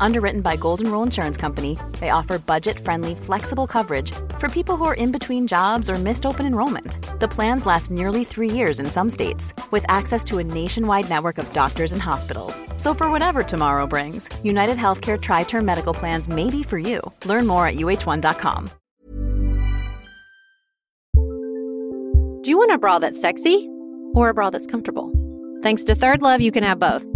Underwritten by Golden Rule Insurance Company, they offer budget friendly, flexible coverage for people who are in between jobs or missed open enrollment. The plans last nearly three years in some states, with access to a nationwide network of doctors and hospitals. So, for whatever tomorrow brings, United Healthcare Tri Term Medical Plans may be for you. Learn more at uh1.com. Do you want a bra that's sexy or a bra that's comfortable? Thanks to Third Love, you can have both.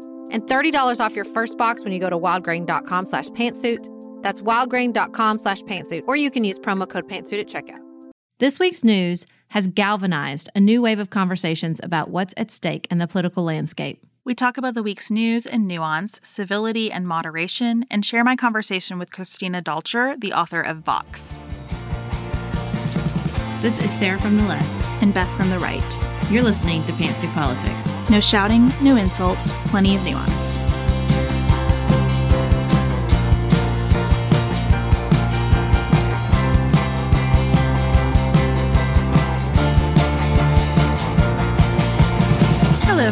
and $30 off your first box when you go to wildgrain.com slash pantsuit. That's wildgrain.com slash pantsuit, or you can use promo code pantsuit at checkout. This week's news has galvanized a new wave of conversations about what's at stake in the political landscape. We talk about the week's news and nuance, civility and moderation, and share my conversation with Christina Dalcher, the author of Vox. This is Sarah from the left and Beth from the right. You're listening to Pantsuit Politics. No shouting, no insults, plenty of nuance.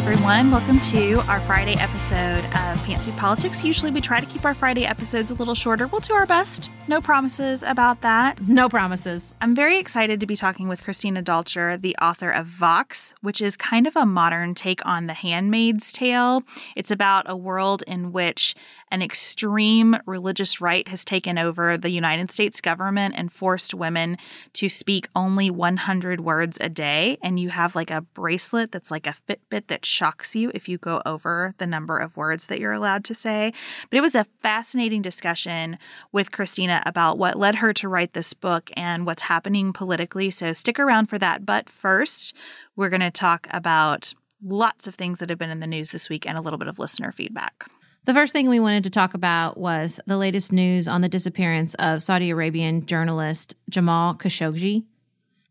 Everyone. Welcome to our Friday episode of Pantsuit Politics. Usually, we try to keep our Friday episodes a little shorter. We'll do our best. No promises about that. No promises. I'm very excited to be talking with Christina Dalcher, the author of Vox, which is kind of a modern take on The Handmaid's Tale. It's about a world in which an extreme religious right has taken over the United States government and forced women to speak only 100 words a day. And you have like a bracelet that's like a Fitbit that shocks you if you go over the number of words that you're allowed to say. But it was a fascinating discussion with Christina about what led her to write this book and what's happening politically. So stick around for that. But first, we're going to talk about lots of things that have been in the news this week and a little bit of listener feedback. The first thing we wanted to talk about was the latest news on the disappearance of Saudi Arabian journalist Jamal Khashoggi.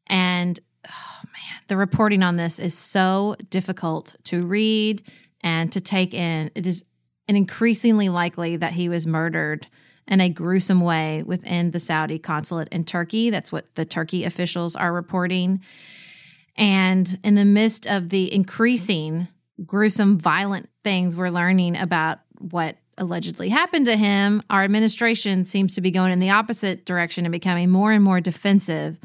And oh man, the reporting on this is so difficult to read and to take in. It is increasingly likely that he was murdered in a gruesome way within the Saudi consulate in Turkey. That's what the Turkey officials are reporting. And in the midst of the increasing gruesome, violent things we're learning about what allegedly happened to him, our administration seems to be going in the opposite direction and becoming more and more defensive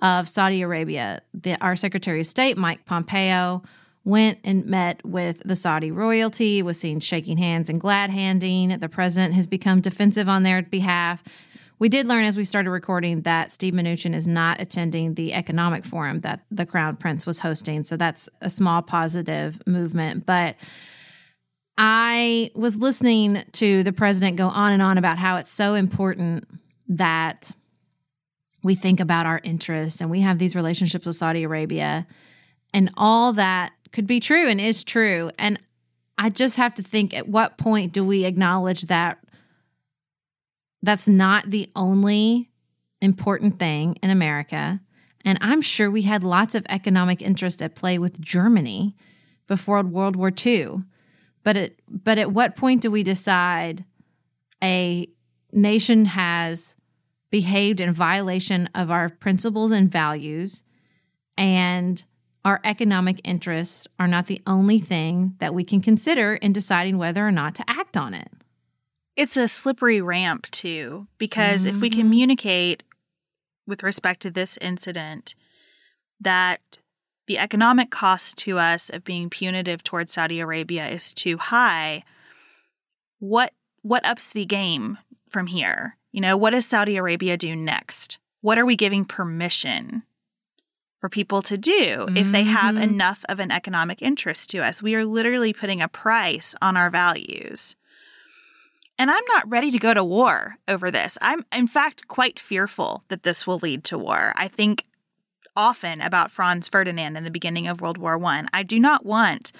of Saudi Arabia. The, our Secretary of State, Mike Pompeo, went and met with the Saudi royalty, was seen shaking hands and glad handing. The president has become defensive on their behalf. We did learn as we started recording that Steve Mnuchin is not attending the economic forum that the Crown Prince was hosting. So that's a small positive movement. But I was listening to the president go on and on about how it's so important that we think about our interests and we have these relationships with Saudi Arabia and all that could be true and is true. And I just have to think at what point do we acknowledge that that's not the only important thing in America? And I'm sure we had lots of economic interest at play with Germany before World War II. But at, but at what point do we decide a nation has behaved in violation of our principles and values and our economic interests are not the only thing that we can consider in deciding whether or not to act on it. It's a slippery ramp, too, because mm-hmm. if we mm-hmm. communicate with respect to this incident that the economic cost to us of being punitive towards Saudi Arabia is too high, what what ups the game from here? You know, what does Saudi Arabia do next? What are we giving permission for people to do mm-hmm. if they have mm-hmm. enough of an economic interest to us. We are literally putting a price on our values. And I'm not ready to go to war over this. I'm, in fact, quite fearful that this will lead to war. I think often about Franz Ferdinand in the beginning of World War I. I do not want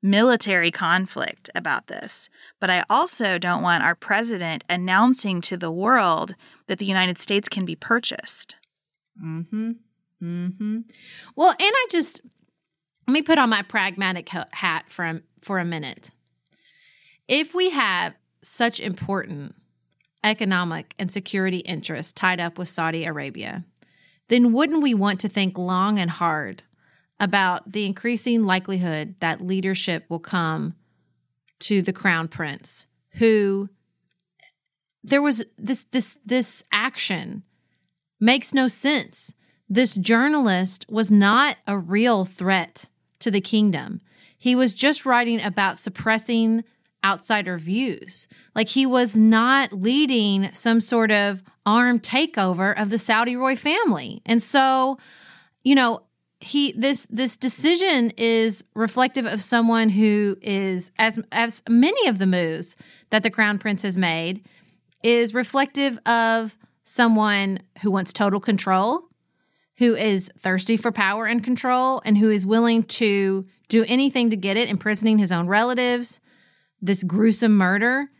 military conflict about this, but I also don't want our president announcing to the world that the United States can be purchased. Mm-hmm. Mm-hmm. Well, and I just let me put on my pragmatic hat for a, for a minute. If we have such important economic and security interests tied up with Saudi Arabia, then wouldn't we want to think long and hard about the increasing likelihood that leadership will come to the crown prince who there was this this this action makes no sense this journalist was not a real threat to the kingdom. He was just writing about suppressing outsider views. Like he was not leading some sort of armed takeover of the Saudi royal family. And so, you know, he this this decision is reflective of someone who is as as many of the moves that the crown prince has made is reflective of someone who wants total control who is thirsty for power and control and who is willing to do anything to get it, imprisoning his own relatives, this gruesome murder.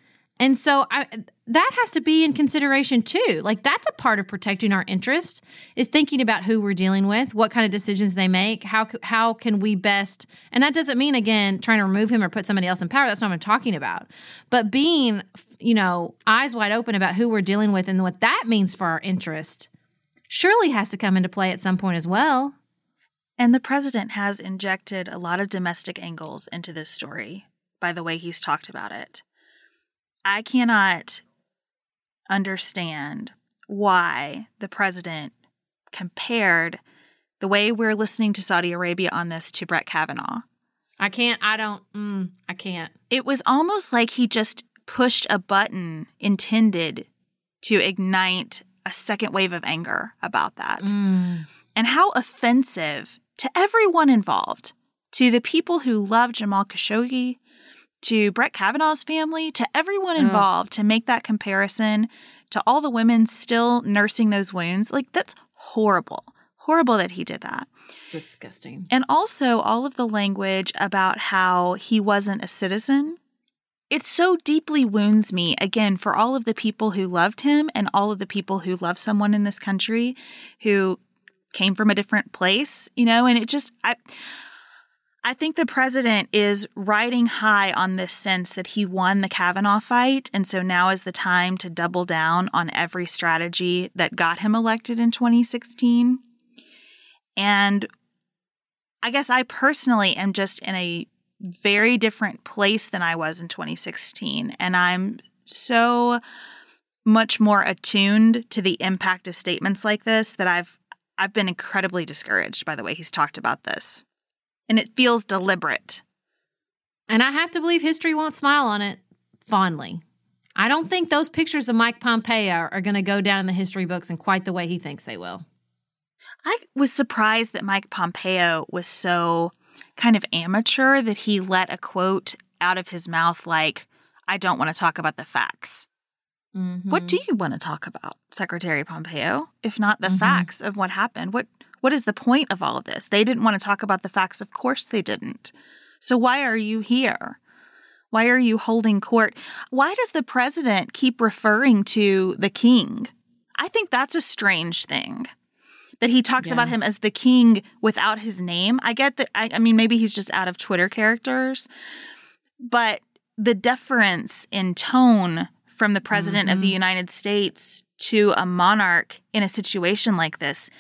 And so I, that has to be in consideration too. Like that's a part of protecting our interest is thinking about who we're dealing with, what kind of decisions they make, how how can we best. And that doesn't mean again trying to remove him or put somebody else in power. That's not what I'm talking about. But being, you know, eyes wide open about who we're dealing with and what that means for our interest surely has to come into play at some point as well. And the president has injected a lot of domestic angles into this story by the way he's talked about it. I cannot understand why the president compared the way we're listening to Saudi Arabia on this to Brett Kavanaugh. I can't, I don't, mm, I can't. It was almost like he just pushed a button intended to ignite a second wave of anger about that. Mm. And how offensive to everyone involved, to the people who love Jamal Khashoggi, to Brett Kavanaugh's family, to everyone oh. involved, to make that comparison to all the women still nursing those wounds. Like, that's horrible. Horrible that he did that. It's disgusting. And also, all of the language about how he wasn't a citizen it so deeply wounds me, again, for all of the people who loved him and all of the people who love someone in this country who came from a different place, you know, and it just, I, I think the president is riding high on this sense that he won the Kavanaugh fight. And so now is the time to double down on every strategy that got him elected in 2016. And I guess I personally am just in a very different place than I was in 2016. And I'm so much more attuned to the impact of statements like this that I've I've been incredibly discouraged by the way he's talked about this. And it feels deliberate. And I have to believe history won't smile on it fondly. I don't think those pictures of Mike Pompeo are going to go down in the history books in quite the way he thinks they will. I was surprised that Mike Pompeo was so kind of amateur that he let a quote out of his mouth like, I don't want to talk about the facts. Mm-hmm. What do you want to talk about, Secretary Pompeo, if not the mm-hmm. facts of what happened? What what is the point of all of this? They didn't want to talk about the facts. Of course they didn't. So why are you here? Why are you holding court? Why does the president keep referring to the king? I think that's a strange thing. That he talks yeah. about him as the king without his name. I get that. I, I mean, maybe he's just out of Twitter characters, but the deference in tone from the president mm-hmm. of the mm-hmm. United States to a monarch in a situation like this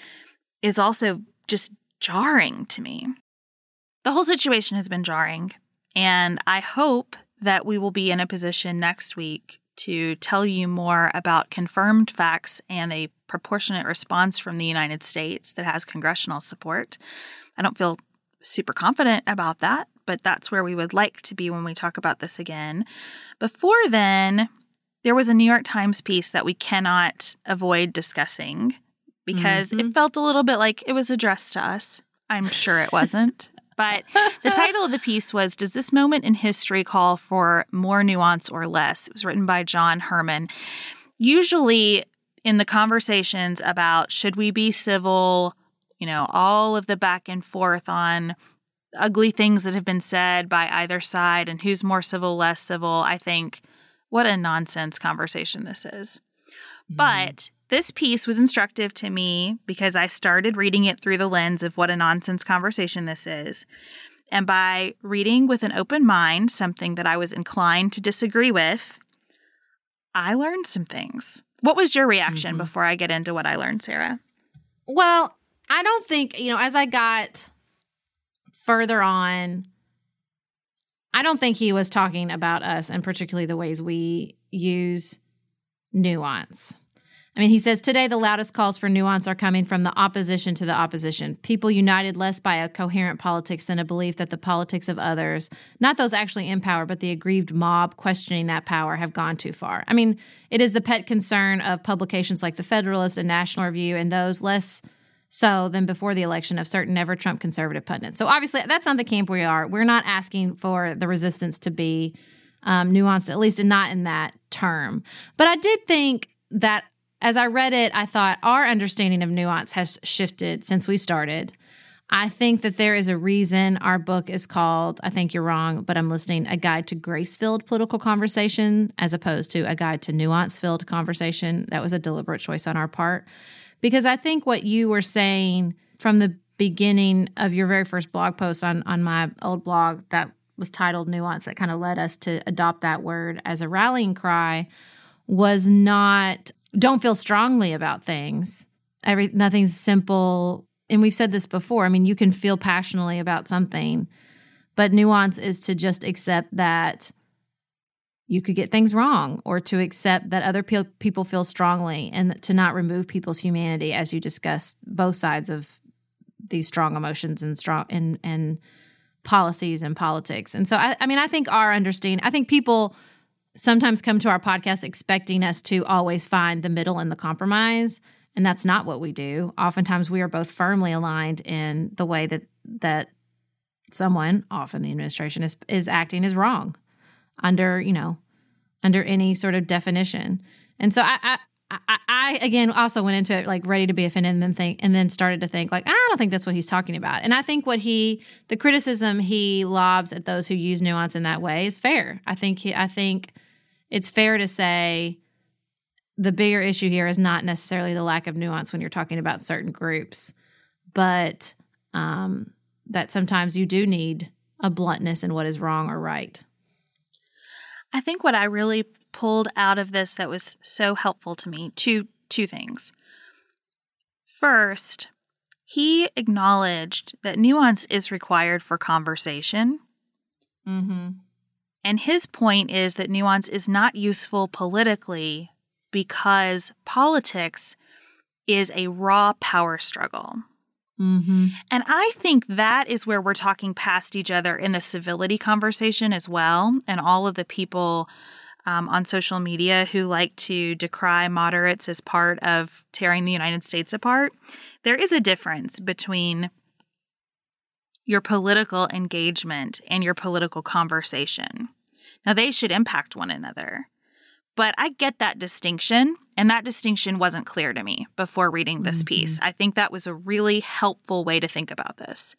is also just jarring to me. The whole situation has been jarring. And I hope that we will be in a position next week to tell you more about confirmed facts and a proportionate response from the United States that has congressional support. I don't feel super confident about that, but that's where we would like to be when we talk about this again. Before then, there was a New York Times piece that we cannot avoid discussing because mm-hmm. it felt a little bit like it was addressed to us. I'm sure it wasn't. But the title of the piece was Does This Moment in History Call for More Nuance or Less? It was written by John Herrman. Usually, in the conversations about should we be civil, you know, all of the back and forth on ugly things that have been said by either side and who's more civil, less civil, I think what a nonsense conversation this is. Mm-hmm. But this piece was instructive to me because I started reading it through the lens of what a nonsense conversation this is. And by reading with an open mind, something that I was inclined to disagree with, I learned some things. What was your reaction mm-hmm. before I get into what I learned, Sarah? Well, I don't think, you know, as I got further on, I don't think he was talking about us and particularly the ways we use nuance. I mean, he says today the loudest calls for nuance are coming from the opposition to the opposition. People united less by a coherent politics than a belief that the politics of others, not those actually in power, but the aggrieved mob questioning that power, have gone too far. I mean, it is the pet concern of publications like The Federalist and National Review and those less so than before the election of certain never Trump conservative pundits. So obviously, that's not the camp we are. We're not asking for the resistance to be um, nuanced, at least not in that term. But I did think that as I read it, I thought our understanding of nuance has shifted since we started. I think that there is a reason our book is called, I think you're wrong, but I'm listening, A Guide to Grace Filled Political Conversation, as opposed to A Guide to Nuance Filled Conversation. That was a deliberate choice on our part. Because I think what you were saying from the beginning of your very first blog post on, on my old blog that was titled Nuance, that kind of led us to adopt that word as a rallying cry, was not don't feel strongly about things. Every nothing's simple. And we've said this before. I mean, you can feel passionately about something, but nuance is to just accept that you could get things wrong or to accept that other pe- people feel strongly and to not remove people's humanity as you discuss both sides of these strong emotions and strong and and policies and politics. And so I, I mean I think our understanding I think people sometimes come to our podcast expecting us to always find the middle and the compromise and that's not what we do oftentimes we are both firmly aligned in the way that that someone often the administration is is acting is wrong under you know under any sort of definition and so i i I, I again also went into it like ready to be offended and then think and then started to think like I don't think that's what he's talking about. And I think what he the criticism he lobs at those who use nuance in that way is fair. I think he, I think it's fair to say the bigger issue here is not necessarily the lack of nuance when you're talking about certain groups, but um, that sometimes you do need a bluntness in what is wrong or right. I think what I really pulled out of this that was so helpful to me two two things. First, he acknowledged that nuance is required for conversation. Mm-hmm. And his point is that nuance is not useful politically because politics is a raw power struggle. Mm-hmm. And I think that is where we're talking past each other in the civility conversation as well. And all of the people um, on social media who like to decry moderates as part of tearing the United States apart. There is a difference between your political engagement and your political conversation. Now, they should impact one another. But I get that distinction, and that distinction wasn't clear to me before reading this mm-hmm. piece. I think that was a really helpful way to think about this.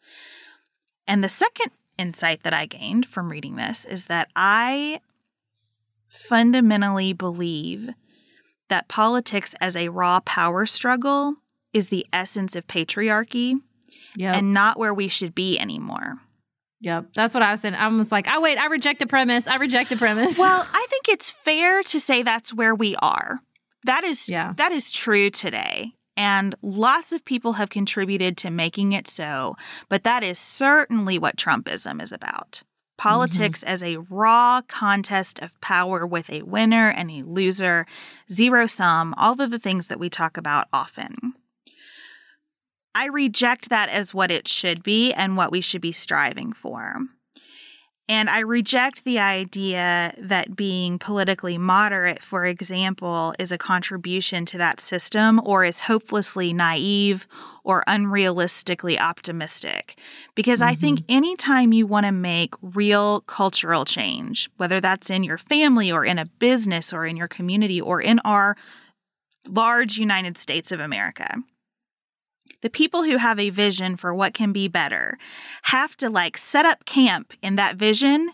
And the second insight that I gained from reading this is that I fundamentally believe that politics as a raw power struggle is the essence of patriarchy yep. and not where we should be anymore. Yep. That's what I was saying. I was like, oh, wait, I reject the premise. I reject the premise. Well, I think it's fair to say that's where we are. That is, yeah. that is true today. And lots of people have contributed to making it so. But that is certainly what Trumpism is about politics mm-hmm. as a raw contest of power with a winner and a loser, zero sum, all of the things that we talk about often. I reject that as what it should be and what we should be striving for. And I reject the idea that being politically moderate, for example, is a contribution to that system or is hopelessly naive or unrealistically optimistic. Because mm-hmm. I think mm-hmm. anytime you want to make real cultural change, whether that's in your family or in a business or in your community or in our large United States of America, the people who have a vision for what can be better have to like set up camp in that vision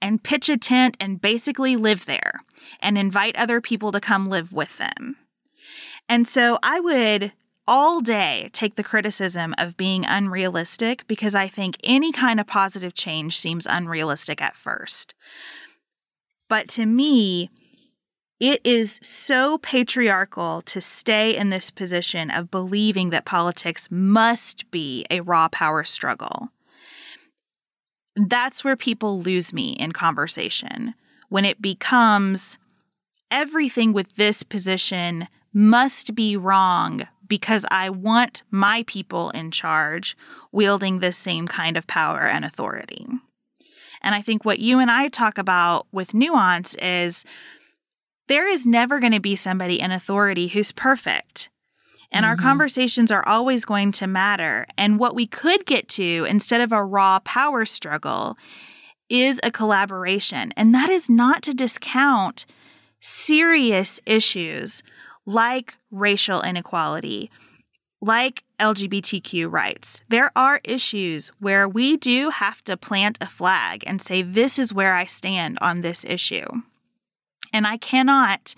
and pitch a tent and basically live there and invite other people to come live with them. And so I would all day take the criticism of being unrealistic because I think any kind of positive change seems unrealistic at first. But to me, it is so patriarchal to stay in this position of believing that politics must be a raw power struggle. That's where people lose me in conversation when it becomes everything with this position must be wrong because I want my people in charge wielding this same kind of power and authority. And I think what you and I talk about with nuance is there is never going to be somebody in authority who's perfect. And mm-hmm. our conversations are always going to matter. And what we could get to instead of a raw power struggle is a collaboration. And that is not to discount serious issues like racial inequality, like LGBTQ rights. There are issues where we do have to plant a flag and say, this is where I stand on this issue and I cannot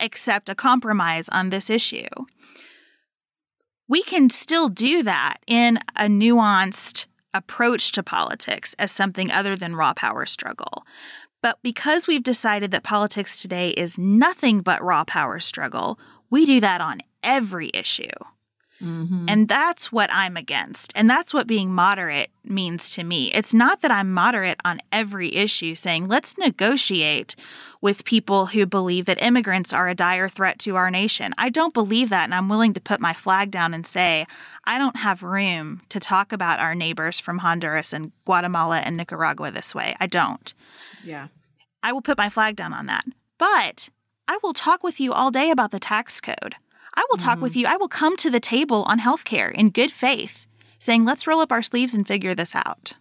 accept a compromise on this issue. We can still do that in a nuanced approach to politics as something other than raw power struggle. But because we've decided that politics today is nothing but raw power struggle, we do that on every issue. Mm-hmm. And that's what I'm against. And that's what being moderate means to me. It's not that I'm moderate on every issue, saying, let's negotiate with people who believe that immigrants are a dire threat to our nation. I don't believe that. And I'm willing to put my flag down and say, I don't have room to talk about our neighbors from Honduras and Guatemala and Nicaragua this way. I don't. Yeah. I will put my flag down on that. But I will talk with you all day about the tax code. I will talk mm-hmm. with you. I will come to the table on healthcare in good faith, saying, let's roll up our sleeves and figure this out.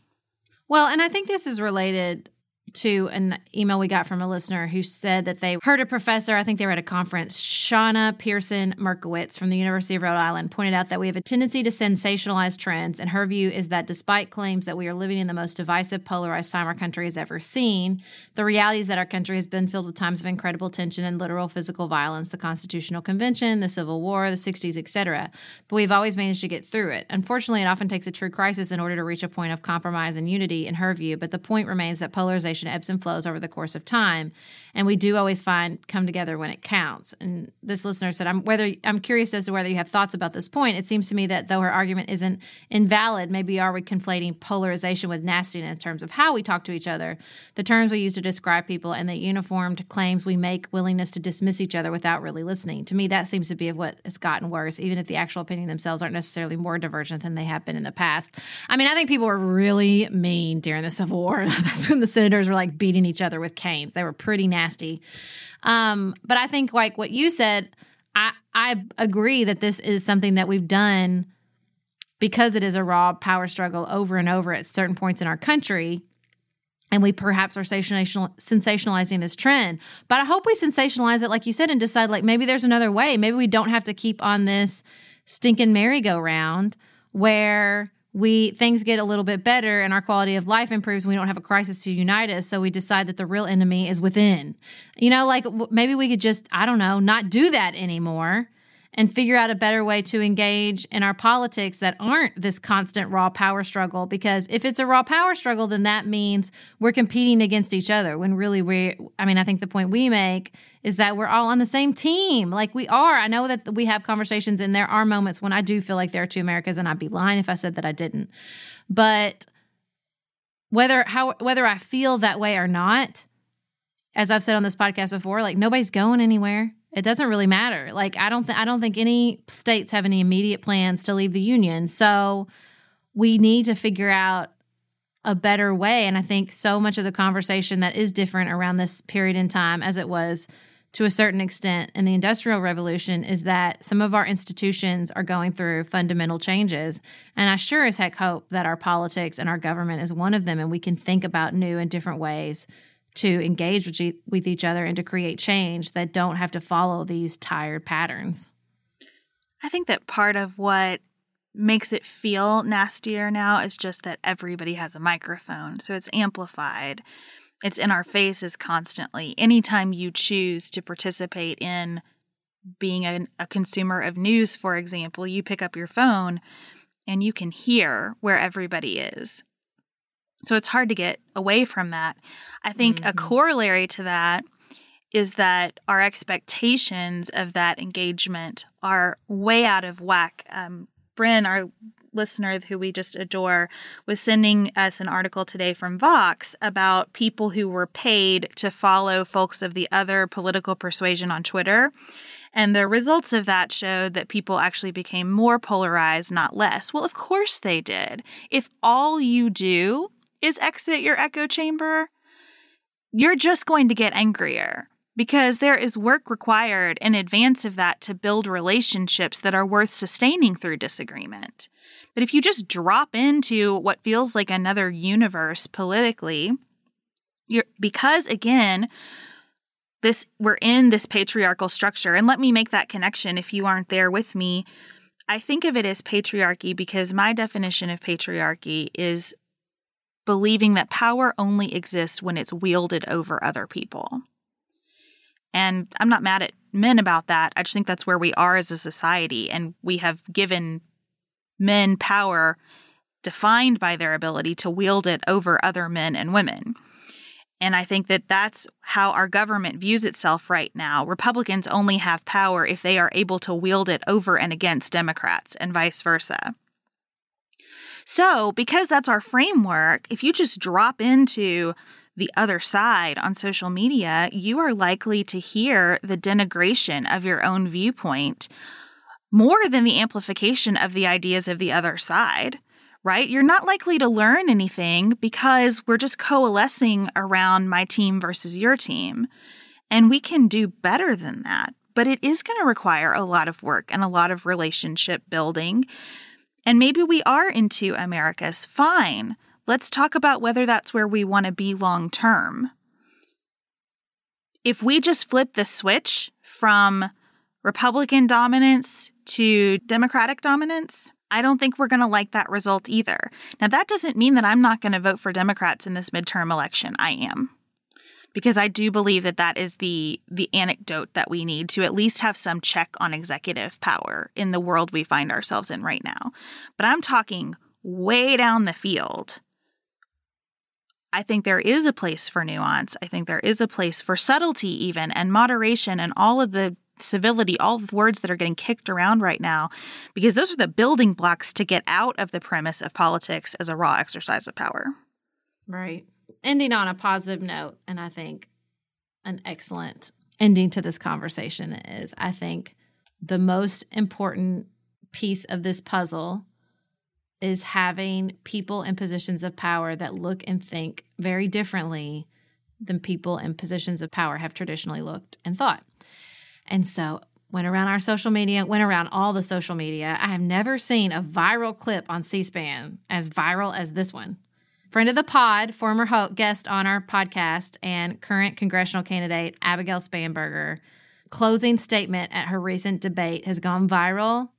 Well, and I think this is related to an email we got from a listener who said that they heard a professor, I think they were at a conference, Shanna Pearson Merkowitz from the University of Rhode Island, pointed out that we have a tendency to sensationalize trends. And her view is that despite claims that we are living in the most divisive, polarized time our country has ever seen, the reality is that our country has been filled with times of incredible tension and literal physical violence, the Constitutional Convention, the Civil War, the 60s, etc. But we've always managed to get through it. Unfortunately, it often takes a true crisis in order to reach a point of compromise and unity, in her view. But the point remains that polarization ebbs and flows over the course of time. And we do always find come together when it counts. And this listener said i'm whether i'm curious as to whether you have thoughts about this point. It seems to me that though her argument isn't invalid maybe are we conflating polarization with nastiness in terms of how we talk to each other? The terms we use to describe people and the uniformed claims we make willingness to dismiss each other without really listening. To me that seems to be of what has gotten worse even if the actual opinion themselves aren't necessarily more divergent than they have been in the past. I mean i think people were really mean during the civil war. That's when the senators were like beating each other with canes. They were pretty nasty. Um, but I think like what you said, I I agree that this is something that we've done because it is a raw power struggle over and over at certain points in our country and we perhaps are sensationalizing this trend. But I hope we sensationalize it, like you said, and decide like maybe there's another way. Maybe we don't have to keep on this stinking merry-go-round where we things get a little bit better and our quality of life improves we don't have a crisis to unite us so we decide that the real enemy is within. You know like maybe we could just i don't know not do that anymore and figure out a better way to engage in our politics that aren't this constant raw power struggle. Because if it's a raw power struggle, then that means we're competing against each other when really we, I mean, I think the point we make is that we're all on the same team. Like we are. I know that we have conversations and there are moments when I do feel like there are two Americas, and I'd be lying if I said that I didn't. But whether how whether I feel that way or not, as I've said on this podcast before, like nobody's going anywhere. It doesn't really matter. Like I don't th- I don't think any states have any immediate plans to leave the union. So we need to figure out a better way and I think so much of the conversation that is different around this period in time as it was to a certain extent in the industrial revolution is that some of our institutions are going through fundamental changes and I sure as heck hope that our politics and our government is one of them and we can think about new and different ways to engage with, with each other and to create change that don't have to follow these tired patterns. I think that part of what makes it feel nastier now is just that everybody has a microphone. So it's amplified. It's in our faces constantly. Anytime you choose to participate in being a, a consumer of news, for example, you pick up your phone and you can hear where everybody is. So it's hard to get away from that. I think mm-hmm. a corollary to that is that our expectations of that engagement are way out of whack. Um, Bryn, our listener who we just adore, was sending us an article today from Vox about people who were paid to follow folks of the other political persuasion on Twitter. And the results of that showed that people actually became more polarized, not less. Well, of course they did. If all you do is exit your echo chamber, you're just going to get angrier because there is work required in advance of that to build relationships that are worth sustaining through disagreement. But if you just drop into what feels like another universe politically, you're because again, this we're in this patriarchal structure and let me make that connection if you aren't there with me. I think of it as patriarchy because my definition of patriarchy is believing that power only exists when it's wielded over other people. And I'm not mad at men about that. I just think that's where we are as a society. And we have given men power defined by their ability to wield it over other men and women. And I think that that's how our government views itself right now. Republicans only have power if they are able to wield it over and against Democrats and vice versa. So, because that's our framework, if you just drop into the other side on social media, you are likely to hear the denigration of your own viewpoint more than the amplification of the ideas of the other side, right? You're not likely to learn anything because we're just coalescing around my team versus your team. And we can do better than that. But it is going to require a lot of work and a lot of relationship building and maybe we are into Americas. Fine. Let's talk about whether that's where we want to be long term. If we just flip the switch from Republican dominance to Democratic dominance, I don't think we're going to like that result either. Now, that doesn't mean that I'm not going to vote for Democrats in this midterm election. I am because I do believe that that is the the anecdote that we need to at least have some check on executive power in the world we find ourselves in right now. But I'm talking way down the field. I think there is a place for nuance. I think there is a place for subtlety even and moderation and all of the civility, all the words that are getting kicked around right now, because those are the building blocks to get out of the premise of politics as a raw exercise of power. Right ending on a positive note, and I think an excellent ending to this conversation is I think the most important piece of this puzzle is having people in positions of power that look and think very differently than people in positions of power have traditionally looked and thought. And so went around our social media, went around all the social media. I have never seen a viral clip on C SPAN as viral as this one. Friend of the pod, former ho- guest on our podcast, and current congressional candidate Abigail Spanberger, closing statement at her recent debate has gone viral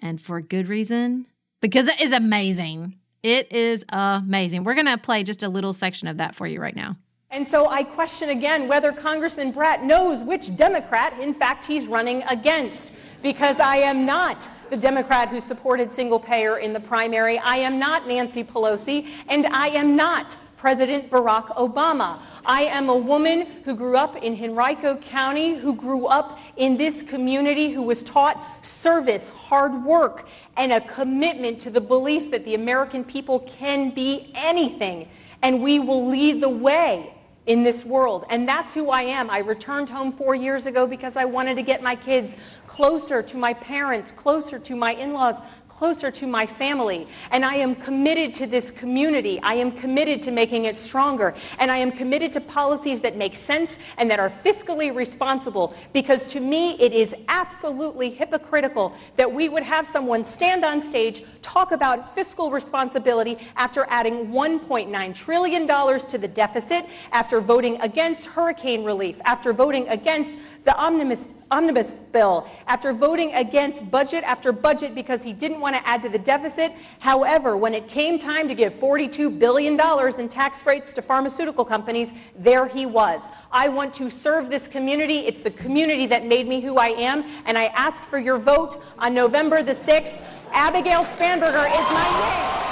and for good reason because it is amazing. It is amazing. We're going to play just a little section of that for you right now. And so I question again whether Congressman Brat knows which Democrat, in fact, he's running against. Because I am not the Democrat who supported single payer in the primary. I am not Nancy Pelosi, and I am not President Barack Obama. I am a woman who grew up in Henrico County, who grew up in this community, who was taught service, hard work, and a commitment to the belief that the American people can be anything, and we will lead the way in this world. And that's who I am. I returned home four years ago because I wanted to get my kids closer to my parents, closer to my in laws, closer to my family. And I am committed to this community. I am committed to making it stronger. And I am committed to policies that make sense and that are fiscally responsible. Because to me, it is absolutely hypocritical that we would have someone stand on stage, talk about fiscal responsibility after adding $1.9 trillion to the deficit, after voting against hurricane relief, after voting against the omnibus, omnibus bill, after voting against budget after budget because he didn't want to add to the deficit. However, when it came time to give $42 billion in tax rates to pharmaceutical companies, there he was. I want to serve this community. It's the community that made me who I am, and I ask for your vote on November the 6th. Abigail Spanberger is my name.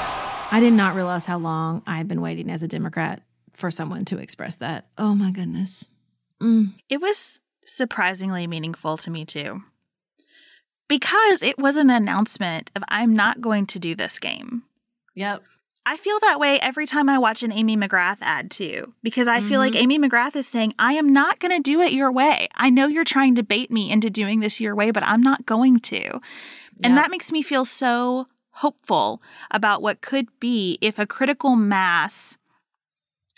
I did not realize how long I had been waiting as a Democrat for someone to express that. Oh my goodness. Mm. It was surprisingly meaningful to me too because it was an announcement of I'm not going to do this game. Yep. I feel that way every time I watch an Amy McGrath ad too, because I mm-hmm. feel like mm-hmm. Amy McGrath is saying, I am not going to do it your way. I know you're trying to bait me into doing this your way, but I'm not going to. Yep. And that makes me feel so hopeful about what could be if a critical mass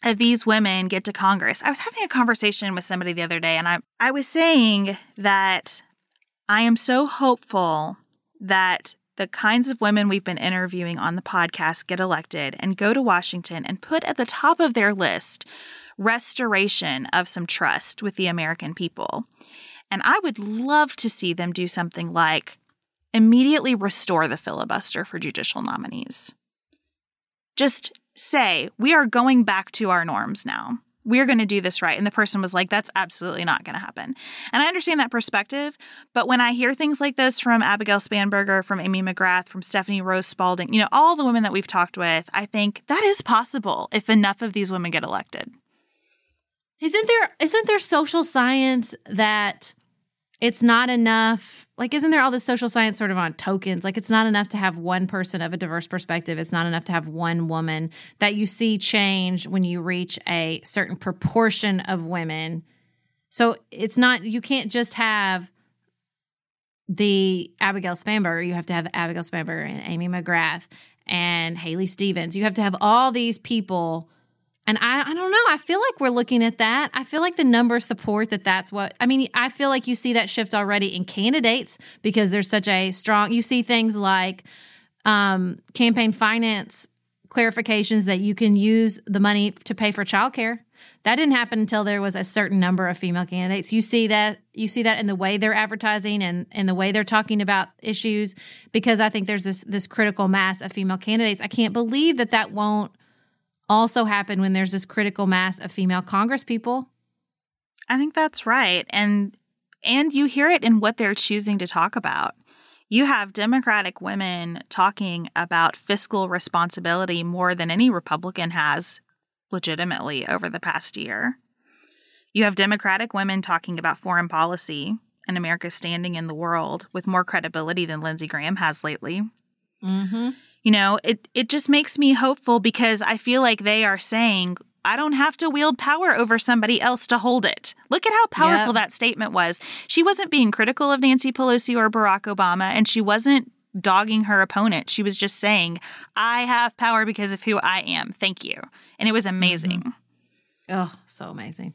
of these women get to Congress. I was having a conversation with somebody the other day, and I, I was saying that I am so hopeful that the kinds of women we've been interviewing on the podcast get elected and go to Washington and put at the top of their list restoration of some trust with the American people. And I would love to see them do something like immediately restore the filibuster for judicial nominees. Just say, we are going back to our norms now we're going to do this right. And the person was like, that's absolutely not going to happen. And I understand that perspective. But when I hear things like this from Abigail Spanberger, from Amy McGrath, from Stephanie Rose Spalding, you know, all the women that we've talked with, I think that is possible if enough of these women get elected. Isn't there isn't there social science that it's not enough like isn't there all this social science sort of on tokens? Like it's not enough to have one person of a diverse perspective. It's not enough to have one woman that you see change when you reach a certain proportion of women. So it's not you can't just have the abigail spanberger you have to have abigail spanberger and amy mcgrath and haley stevens. You have to have all these people and I, I don't know. I feel like we're looking at that. I feel like the numbers support that that's what, I mean, I feel like you see that shift already in candidates because there's such a strong, you see things like um, campaign finance clarifications that you can use the money to pay for childcare. That didn't happen until there was a certain number of female candidates. You see that you see that in the way they're advertising and in the way they're talking about issues because I think there's this this critical mass of female candidates. I can't believe that that won't also happen when there's this critical mass of female Congress people. I think that's right. And and you hear it in what they're choosing to talk about. You have Democratic women talking about fiscal responsibility more than any Republican has legitimately over the past year. You have Democratic women talking about foreign policy and America's standing in the world with more credibility than Lindsey Graham has lately. Mm-hmm you know, it it just makes me hopeful because I feel like they are saying I don't have to wield power over somebody else to hold it. Look at how powerful yep. that statement was. She wasn't being critical of Nancy Pelosi or Barack Obama, and she wasn't dogging her opponent. She was just saying, I have power because of who I am. Thank you. And it was amazing. Mm-hmm. Oh, so amazing.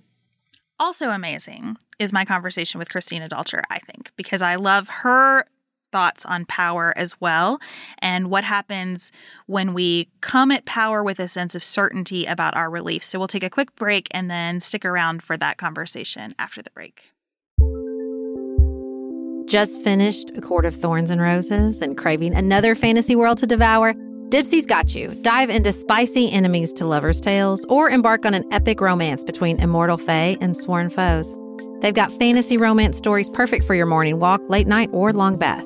Also amazing is my conversation with Christina Dalcher, I think, because I love her thoughts on power as well and what happens when we come at power with a sense of certainty about our relief. So we'll take a quick break and then stick around for that conversation after the break. Just finished A Court of Thorns and Roses and craving another fantasy world to devour? Dipsea's got you. Dive into spicy enemies to lovers' tales or embark on an epic romance between immortal fae and sworn foes. They've got fantasy romance stories perfect for your morning walk, late night, or long bath.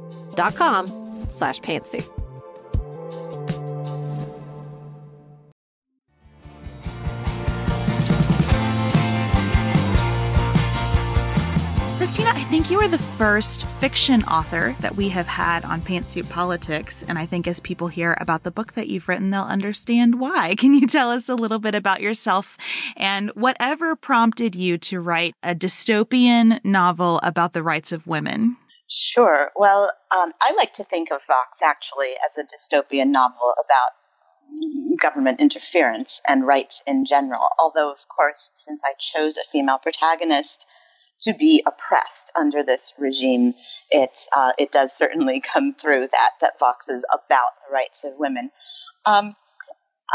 com slash pantsuit. Christina, I think you are the first fiction author that we have had on Pantsuit Politics. And I think as people hear about the book that you've written, they'll understand why. Can you tell us a little bit about yourself and whatever prompted you to write a dystopian novel about the rights of women? Sure. Well, um, I like to think of Vox actually as a dystopian novel about government interference and rights in general. Although, of course, since I chose a female protagonist to be oppressed under this regime, it's uh, it does certainly come through that that Vox is about the rights of women. Um,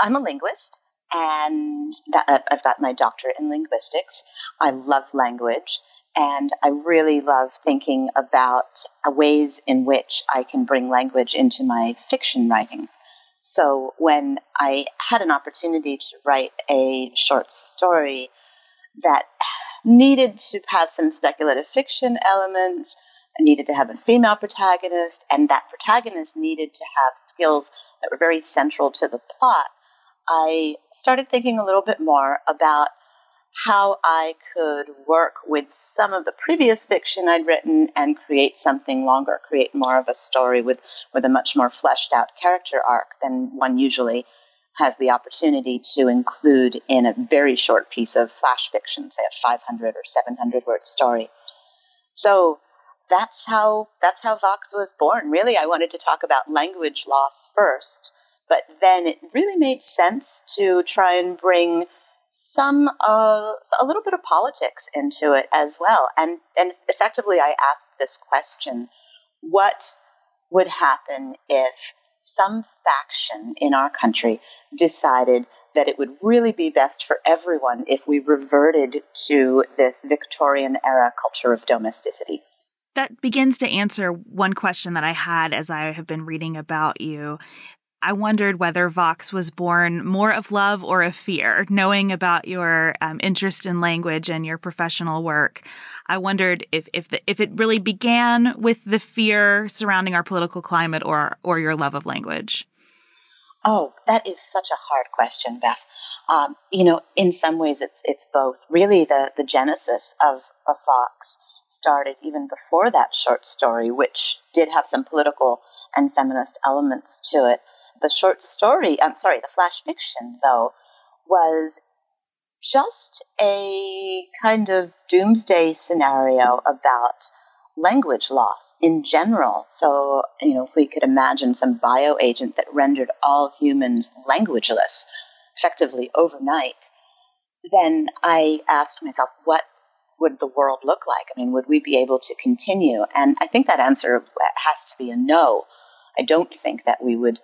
I'm a linguist, and that, I've got my doctorate in linguistics. I love language. And I really love thinking about uh, ways in which I can bring language into my fiction writing. So when I had an opportunity to write a short story that needed to have some speculative fiction elements needed to have a female protagonist, and that protagonist needed to have skills that were very central to the plot, I started thinking a little bit more about how I could work with some of the previous fiction I'd written and create something longer, create more of a story with, with a much more fleshed out character arc than one usually has the opportunity to include in a very short piece of flash fiction, say a 500 or 700 word story. So that's how that's how Vox was born. Really, I wanted to talk about language loss first, but then it really made sense to try and bring some uh, a little bit of politics into it as well. And and effectively, I asked this question: What would happen if some faction in our country decided that it would really be best for everyone if we reverted to this Victorian era culture of domesticity? That begins to answer one question that I had as I have been reading about you. I wondered whether Vox was born more of love or of fear, knowing about your um, interest in language and your professional work. I wondered if if the, if it really began with the fear surrounding our political climate or or your love of language. Oh, that is such a hard question, Beth. Um, you know, in some ways, it's it's both. Really, the the genesis of of Vox started even before that short story, which did have some political and feminist elements to it. The short story, I'm sorry, the flash fiction, though, was just a kind of doomsday scenario about language loss in general. So, you know, if we could imagine some bioagent that rendered all humans languageless effectively overnight, then I asked myself, what would the world look like? I mean, would we be able to continue? And I think that answer has to be a no. I don't think that we would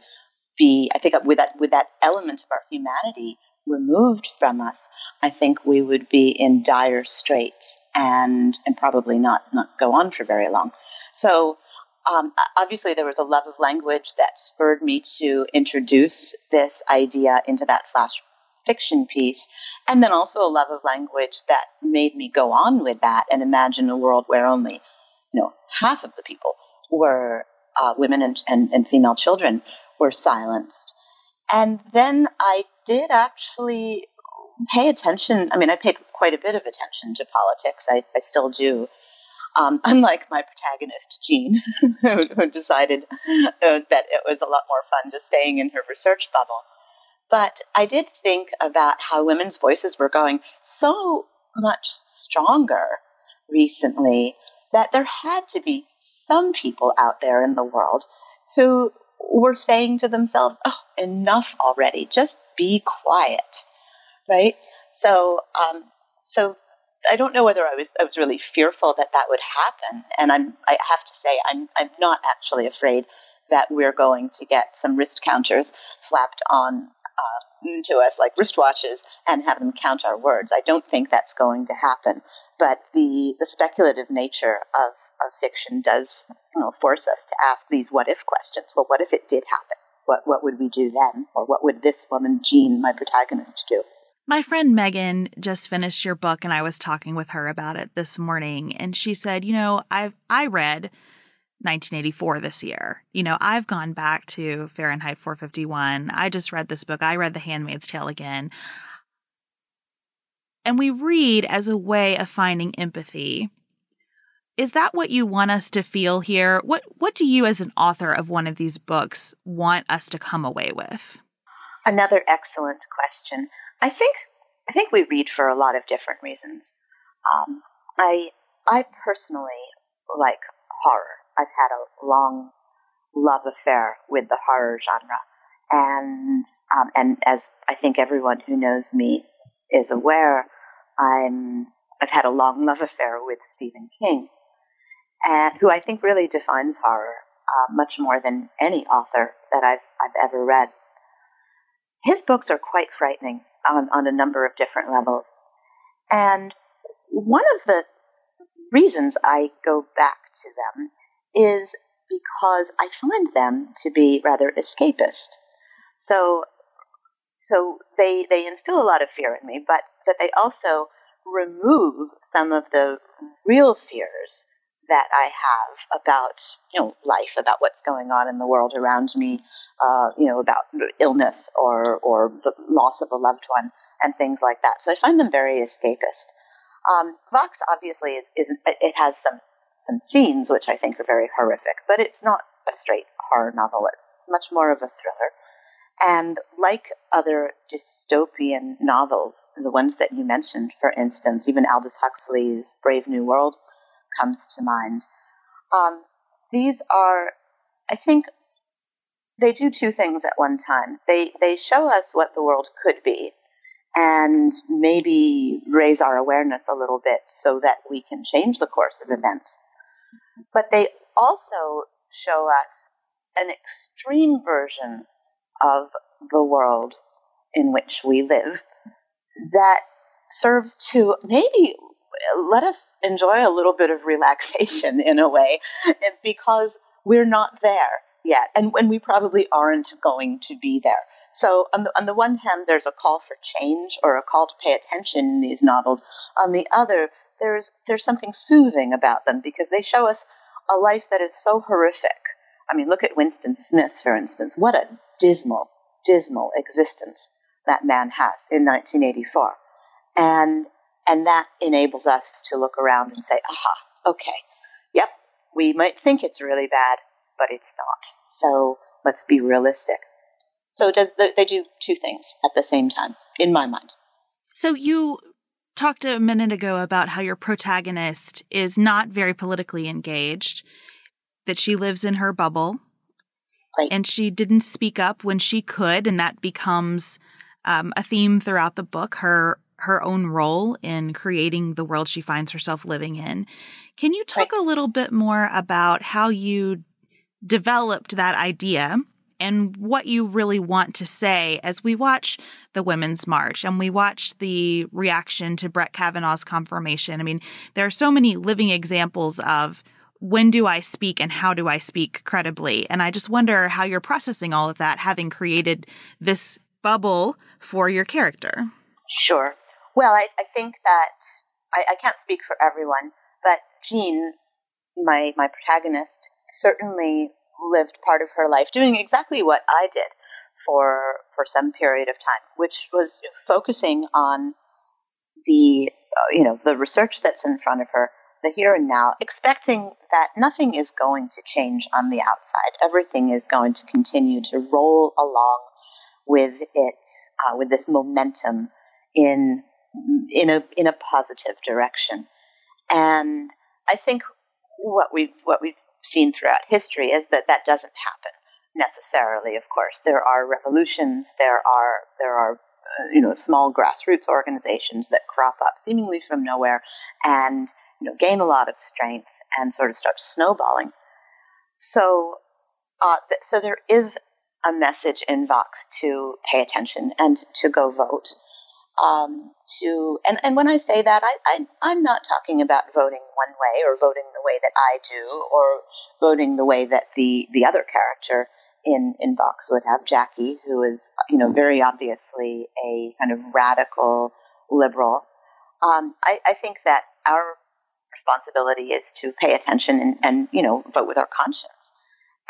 be, I think with that, with that element of our humanity removed from us, I think we would be in dire straits and, and probably not, not go on for very long. So, um, obviously, there was a love of language that spurred me to introduce this idea into that flash fiction piece, and then also a love of language that made me go on with that and imagine a world where only, you know, half of the people were uh, women and, and, and female children were silenced. And then I did actually pay attention. I mean, I paid quite a bit of attention to politics. I, I still do. Um, unlike my protagonist, Jean, who, decided uh, that it was a lot more fun just staying in her research bubble. But I did think about how women's voices were going so much stronger recently that there had to be some people out there in the world who were saying to themselves, oh, enough already, just be quiet, right? So, um, so I don't know whether I was I was really fearful that that would happen, and I'm I have to say I'm I'm not actually afraid that we're going to get some wrist counters slapped on to us like wristwatches and have them count our words. I don't think that's going to happen. But the, the speculative nature of, of fiction does you know, force us to ask these what if questions. Well, what if it did happen? What, what would we do then? Or what would this woman, Jean, my protagonist, do? My friend Megan just finished your book and I was talking with her about it this morning and she said, "You know, I've I read 1984 this year. You know, I've gone back to Fahrenheit 451. I just read this book. I read The Handmaid's Tale again. And we read as a way of finding empathy. Is that what you want us to feel here? What what do you as an author of one of these books want us to come away with? Another excellent question. I think I think we read for a lot of different reasons. Um, I I personally like horror. I've had a long love affair with the horror genre, and um, and as I think everyone who knows me is aware, I'm I've had a long love affair with Stephen King, and who I think really defines horror uh, much more than any author that I've I've ever read. His books are quite frightening on, on a number of different levels, and one of the reasons I go back to them is because I find them to be rather escapist. So, so they they instill a lot of fear in me, but but they also remove some of the real fears that I have about you know life, about what's going on in the world around me, uh, you know about illness or or the loss of a loved one and things like that. So I find them very escapist. Um, Vox obviously is, is it has some some scenes which I think are very horrific, but it's not a straight horror novel. It's, it's much more of a thriller. And like other dystopian novels, the ones that you mentioned, for instance, even Aldous Huxley's Brave New World comes to mind. Um, these are, I think, they do two things at one time. They they show us what the world could be, and maybe raise our awareness a little bit so that we can change the course of events. But they also show us an extreme version of the world in which we live that serves to maybe let us enjoy a little bit of relaxation in a way because we're not there yet and when we probably aren't going to be there. So on the, on the one hand there's a call for change or a call to pay attention in these novels. On the other there's there's something soothing about them because they show us a life that is so horrific I mean, look at Winston Smith, for instance. What a dismal, dismal existence that man has in 1984. And, and that enables us to look around and say, aha, okay, yep, we might think it's really bad, but it's not. So let's be realistic. So does the, they do two things at the same time, in my mind. So you talked a minute ago about how your protagonist is not very politically engaged that she lives in her bubble. Right. And she didn't speak up when she could, and that becomes um, a theme throughout the book. Her her own role in creating the world she finds herself living in. Can you talk right. a little bit more about how you developed that idea and what you really want to say as we watch the Women's March and we watch the reaction to Brett Kavanaugh's confirmation? I mean, there are so many living examples of when do I speak and how do I speak credibly? And I just wonder how you're processing all of that, having created this bubble for your character. Sure. Well, I, I think that I, I can't speak for everyone, but Jean, my my protagonist, certainly lived part of her life doing exactly what I did for for some period of time, which was focusing on the uh, you know the research that's in front of her the here and now, expecting that nothing is going to change on the outside. Everything is going to continue to roll along with its uh, with this momentum in in a in a positive direction. And I think what we've what we've seen throughout history is that that doesn't happen necessarily. Of course, there are revolutions. There are there are uh, you know small grassroots organizations that crop up seemingly from nowhere and you know, gain a lot of strength and sort of start snowballing. So, uh, th- so there is a message in Vox to pay attention and to go vote. Um, to and, and when I say that, I, I I'm not talking about voting one way or voting the way that I do or voting the way that the the other character in in Vox would have, Jackie, who is you know very obviously a kind of radical liberal. Um, I, I think that our responsibility is to pay attention and, and you know vote with our conscience.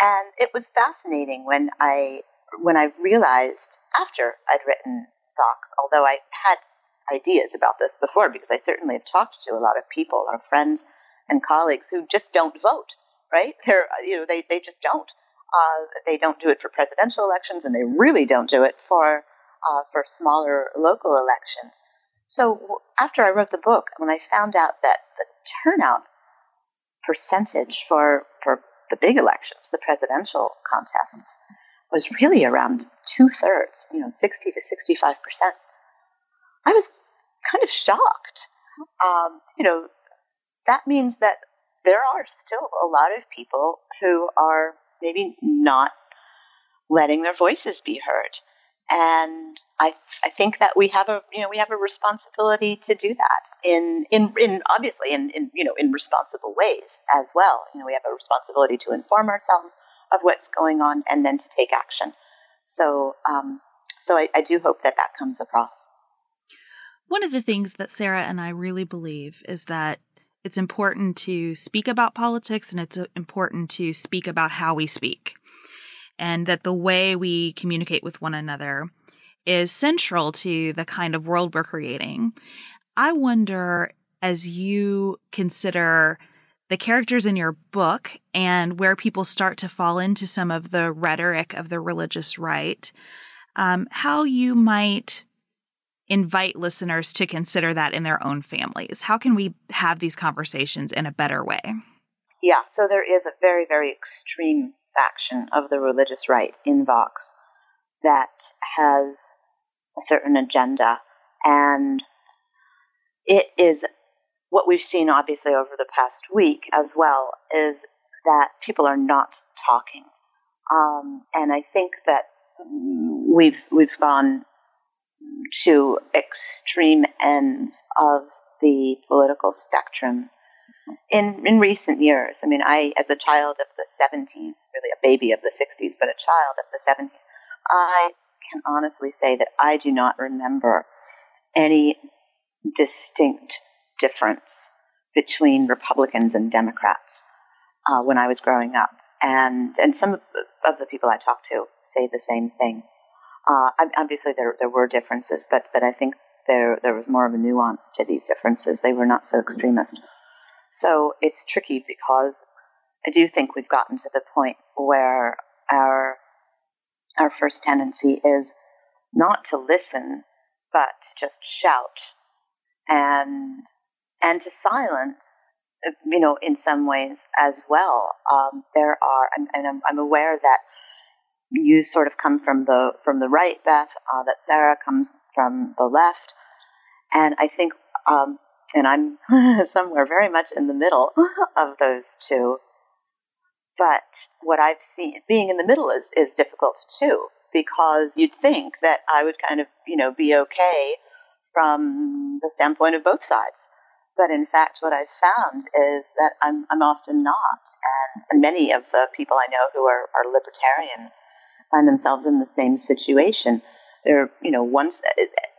And it was fascinating when I when I realized after I'd written Vox, although I had ideas about this before because I certainly have talked to a lot of people, a lot of friends and colleagues who just don't vote. Right? They're you know they they just don't. Uh, they don't do it for presidential elections, and they really don't do it for uh, for smaller local elections. So after I wrote the book, when I found out that the turnout percentage for for the big elections, the presidential contests, was really around two thirds, you know, sixty to sixty five percent. I was kind of shocked. Um, you know, that means that there are still a lot of people who are maybe not letting their voices be heard and I, I think that we have a you know we have a responsibility to do that in in, in obviously in, in you know in responsible ways as well. You know we have a responsibility to inform ourselves of what's going on and then to take action. So um, so I, I do hope that that comes across. One of the things that Sarah and I really believe is that it's important to speak about politics and it's uh, important to speak about how we speak. And that the way we communicate with one another is central to the kind of world we're creating. I wonder, as you consider the characters in your book and where people start to fall into some of the rhetoric of the religious right, um, how you might invite listeners to consider that in their own families. How can we have these conversations in a better way? Yeah, so there is a very, very extreme faction of the religious right in Vox that has a certain agenda, and it is what we've seen obviously over the past week as well is that people are not talking. Um, and I think that we've we've gone to extreme ends of the political spectrum in in recent years. I mean, I as a child of the 70s, really a baby of the 60s, but a child of the 70s, I can honestly say that I do not remember any distinct difference between Republicans and Democrats uh, when I was growing up, and and some of the, people I talk to say the same thing. Uh, obviously, there there were differences, but but I think there there was more of a nuance to these differences. They were not so extremist. So it's tricky because I do think we've gotten to the point where our our first tendency is not to listen, but to just shout and and to silence, you know, in some ways as well. Um, there are, and, and I'm, I'm, aware that you sort of come from the from the right, Beth. Uh, that Sarah comes from the left, and I think, um, and I'm somewhere very much in the middle of those two. But what I've seen, being in the middle is is difficult too, because you'd think that I would kind of, you know, be okay from the standpoint of both sides. But in fact, what I've found is that I'm, I'm often not. And, and many of the people I know who are, are libertarian find themselves in the same situation. They're, you know, one,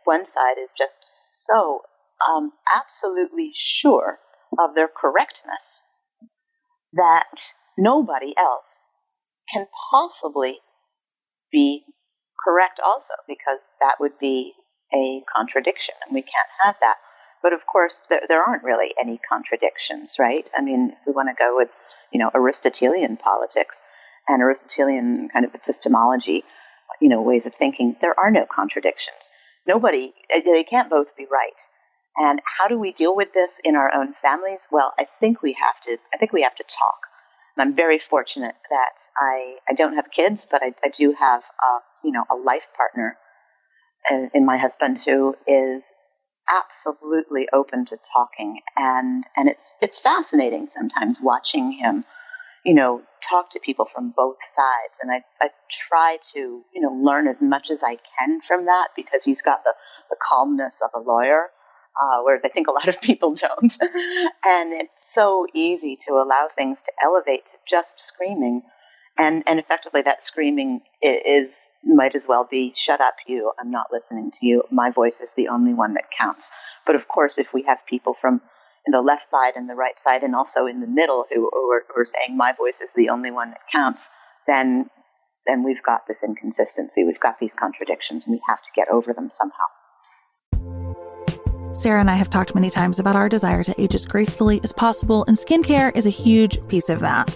one side is just so um, absolutely sure of their correctness that nobody else can possibly be correct also because that would be a contradiction and we can't have that but of course, there, there aren't really any contradictions, right? I mean, if we want to go with, you know, Aristotelian politics and Aristotelian kind of epistemology, you know, ways of thinking, there are no contradictions. Nobody, eh, they can't both be right. And how do we deal with this in our own families? Well, I think we have to. I think we have to talk. And I'm very fortunate that I, I don't have kids, but I, I do have, uh, you know, a life partner in, in my husband who is absolutely open to talking and and it's it's fascinating sometimes watching him you know talk to people from both sides and I, I try to you know learn as much as I can from that because he's got the, the calmness of a lawyer uh, whereas I think a lot of people don't. And it's so easy to allow things to elevate to just screaming and and effectively that screaming is might as well be shut up you i'm not listening to you. My voice is the only one that counts. But of course if we have people from the left side and the right side and also in the middle who, who, are, who are saying my voice is the only one that counts then then we've got this inconsistency. We've got these contradictions. And we have to get over them somehow. Sarah and I have talked many times about our desire to age as gracefully as possible, and skincare is a huge piece of that.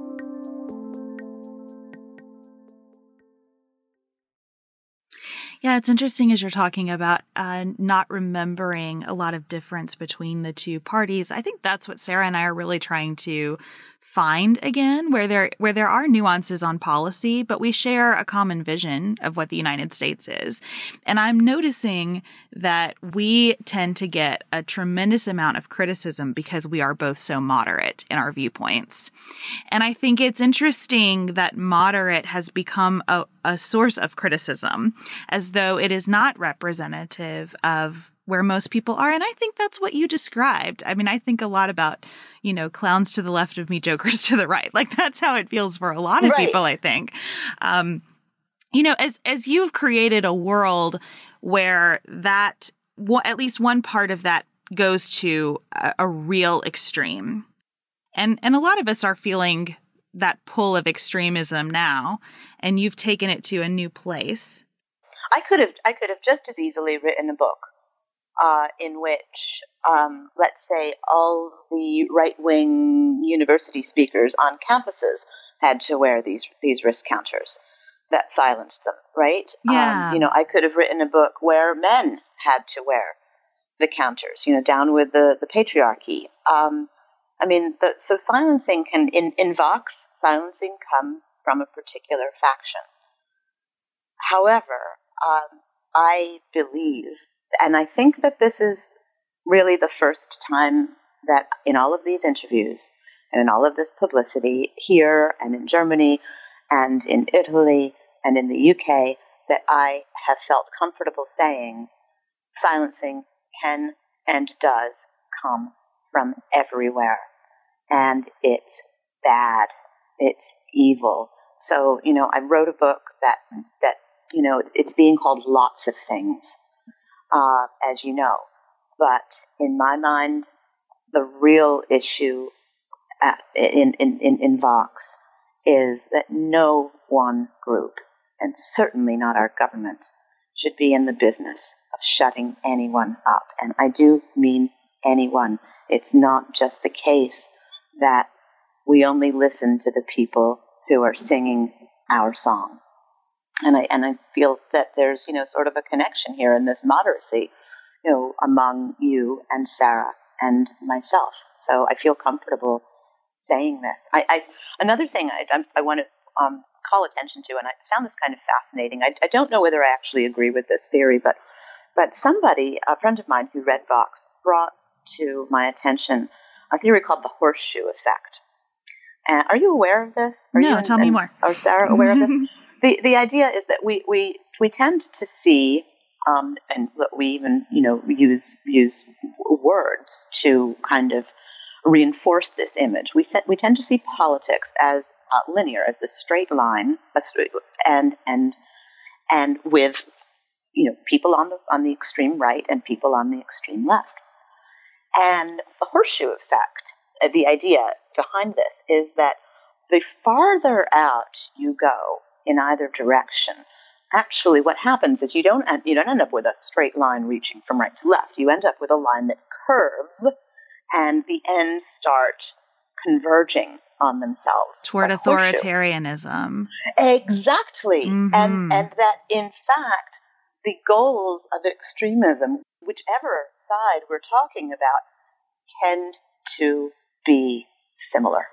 Yeah, it's interesting as you're talking about uh, not remembering a lot of difference between the two parties. I think that's what Sarah and I are really trying to find again where there where there are nuances on policy but we share a common vision of what the United States is. And I'm noticing that we tend to get a tremendous amount of criticism because we are both so moderate in our viewpoints. And I think it's interesting that moderate has become a, a source of criticism as though it is not representative of where most people are. And I think that's what you described. I mean, I think a lot about, you know, clowns to the left of me, jokers to the right. Like that's how it feels for a lot of right. people, I think. Um, you know, as, as you've created a world where that, well, at least one part of that goes to a, a real extreme. And, and a lot of us are feeling that pull of extremism now, and you've taken it to a new place. I could have I could have just as easily written a book uh, in which, um, let's say, all the right wing university speakers on campuses had to wear these these wrist counters that silenced them, right? Yeah. Um, you know, I could have written a book where men had to wear the counters, you know, down with the, the patriarchy. Um, I mean, the, so silencing can, in, in Vox, silencing comes from a particular faction. However, um, I believe and I think that this is really the first time that in all of these interviews and in all of this publicity here and in Germany and in Italy and in the UK that I have felt comfortable saying silencing can and does come from everywhere. And it's bad. It's evil. So, you know, I wrote a book that, that, you know, it's being called Lots of Things uh, as you know. But in my mind, the real issue at, in, in, in, in Vox is that no one group, and certainly not our government, should be in the business of shutting anyone up. And I do mean anyone. It's not just the case that we only listen to the people who are singing our song and I and I feel that there's you know sort of a connection here in this moderacy. you know, among you and Sarah and myself. So I feel comfortable saying this. I, I another thing I, I, I want to um, call attention to, and I found this kind of fascinating. I, I don't know whether I actually agree with this theory, but but somebody, a friend of mine who read Vox, brought to my attention a theory called the horseshoe effect. And are you aware of this? Are no, you and, tell me more. Are Sarah aware of this? the the idea is that we we we tend to see um, and we even you know use use words to kind of reinforce this image. We we tend to see politics as uh, linear, as the straight line, and and and with you know people on the on the extreme right and people on the extreme left. And the horseshoe effect, uh, the idea behind this is that the farther out you go in either direction, actually what happens is you don't end, you don't end up with a straight line reaching from right to left. You end up with a line that curves and the ends start converging on themselves toward authoritarianism. Exactly. Mm-hmm. And and that in fact the goals of extremism, whichever side we're talking about, tend to be similar.